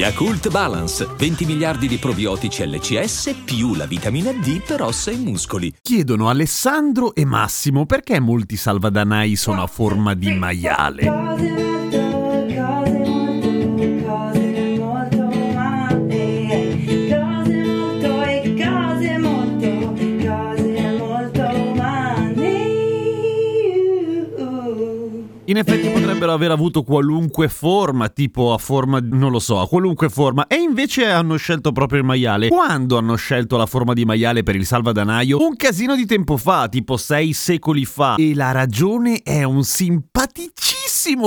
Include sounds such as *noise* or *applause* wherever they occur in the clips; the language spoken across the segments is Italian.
Yakult Balance, 20 miliardi di probiotici LCS più la vitamina D per ossa e muscoli. Chiedono Alessandro e Massimo perché molti salvadanai sono a forma di maiale. In effetti potrebbero aver avuto qualunque forma, tipo a forma, non lo so, a qualunque forma, e invece hanno scelto proprio il maiale. Quando hanno scelto la forma di maiale per il salvadanaio? Un casino di tempo fa, tipo sei secoli fa. E la ragione è un simpaticissimo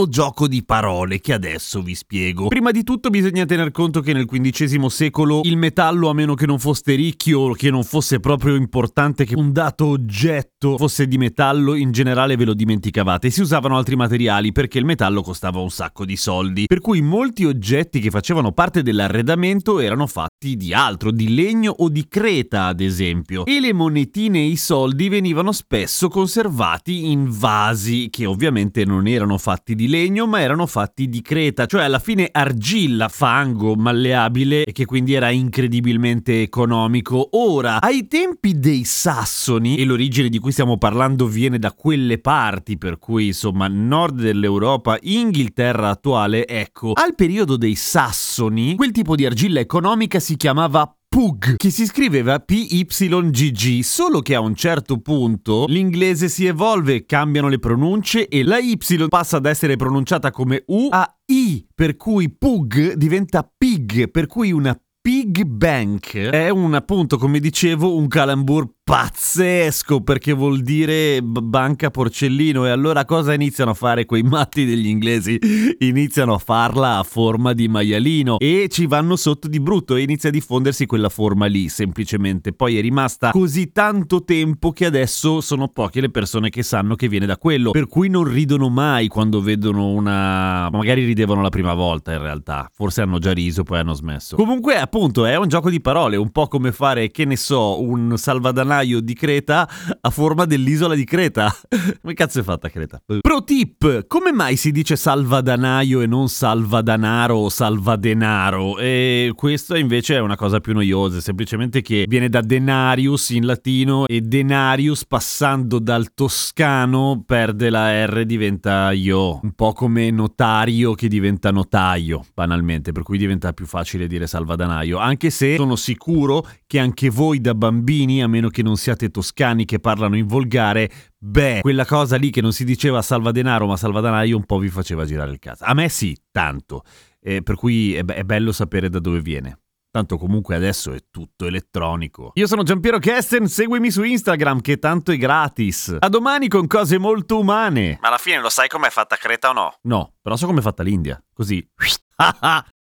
gioco di parole che adesso vi spiego. Prima di tutto bisogna tener conto che nel XV secolo il metallo, a meno che non foste ricchi o che non fosse proprio importante che un dato oggetto fosse di metallo, in generale ve lo dimenticavate. Si usavano altri materiali perché il metallo costava un sacco di soldi. Per cui molti oggetti che facevano parte dell'arredamento erano fatti di altro, di legno o di creta, ad esempio. E le monetine e i soldi venivano spesso conservati in vasi che ovviamente non erano fatti di legno, ma erano fatti di creta, cioè alla fine argilla, fango malleabile e che quindi era incredibilmente economico. Ora, ai tempi dei Sassoni, e l'origine di cui stiamo parlando viene da quelle parti, per cui insomma nord dell'Europa, Inghilterra attuale, ecco, al periodo dei Sassoni, quel tipo di argilla economica si chiamava Pug, che si scriveva PYGG, solo che a un certo punto l'inglese si evolve, cambiano le pronunce e la Y passa ad essere pronunciata come U a I, per cui Pug diventa Pig, per cui una Pig Bank è un appunto, come dicevo, un calambur pazzesco perché vuol dire banca porcellino e allora cosa iniziano a fare quei matti degli inglesi? Iniziano a farla a forma di maialino e ci vanno sotto di brutto e inizia a diffondersi quella forma lì semplicemente. Poi è rimasta così tanto tempo che adesso sono poche le persone che sanno che viene da quello, per cui non ridono mai quando vedono una... magari ridevano la prima volta in realtà, forse hanno già riso poi hanno smesso. Comunque appunto è un gioco di parole, un po' come fare, che ne so, un salvadanaio di Creta a forma dell'isola di Creta. *laughs* Come cazzo è fatta Creta? Pro tip, come mai si dice salvadanaio e non salvadanaro o salvadenaro? E questo invece è una cosa più noiosa, semplicemente che viene da denarius in latino e denarius passando dal toscano perde la R diventa io, un po' come notario che diventa notaio, banalmente, per cui diventa più facile dire salvadanaio, anche se sono sicuro che anche voi da bambini, a meno che non siate toscani che parlano in volgare, beh, quella cosa lì che non si diceva salvadenaro ma salvadanaio un po' vi faceva girare il cazzo. A me sì, tanto. Eh, per cui è, be- è bello sapere da dove viene. Tanto comunque adesso è tutto elettronico. Io sono Giampiero Kesten, seguimi su Instagram che tanto è gratis. A domani con cose molto umane. Ma alla fine lo sai com'è fatta Creta o no? No, però so com'è fatta l'India. Così. *laughs*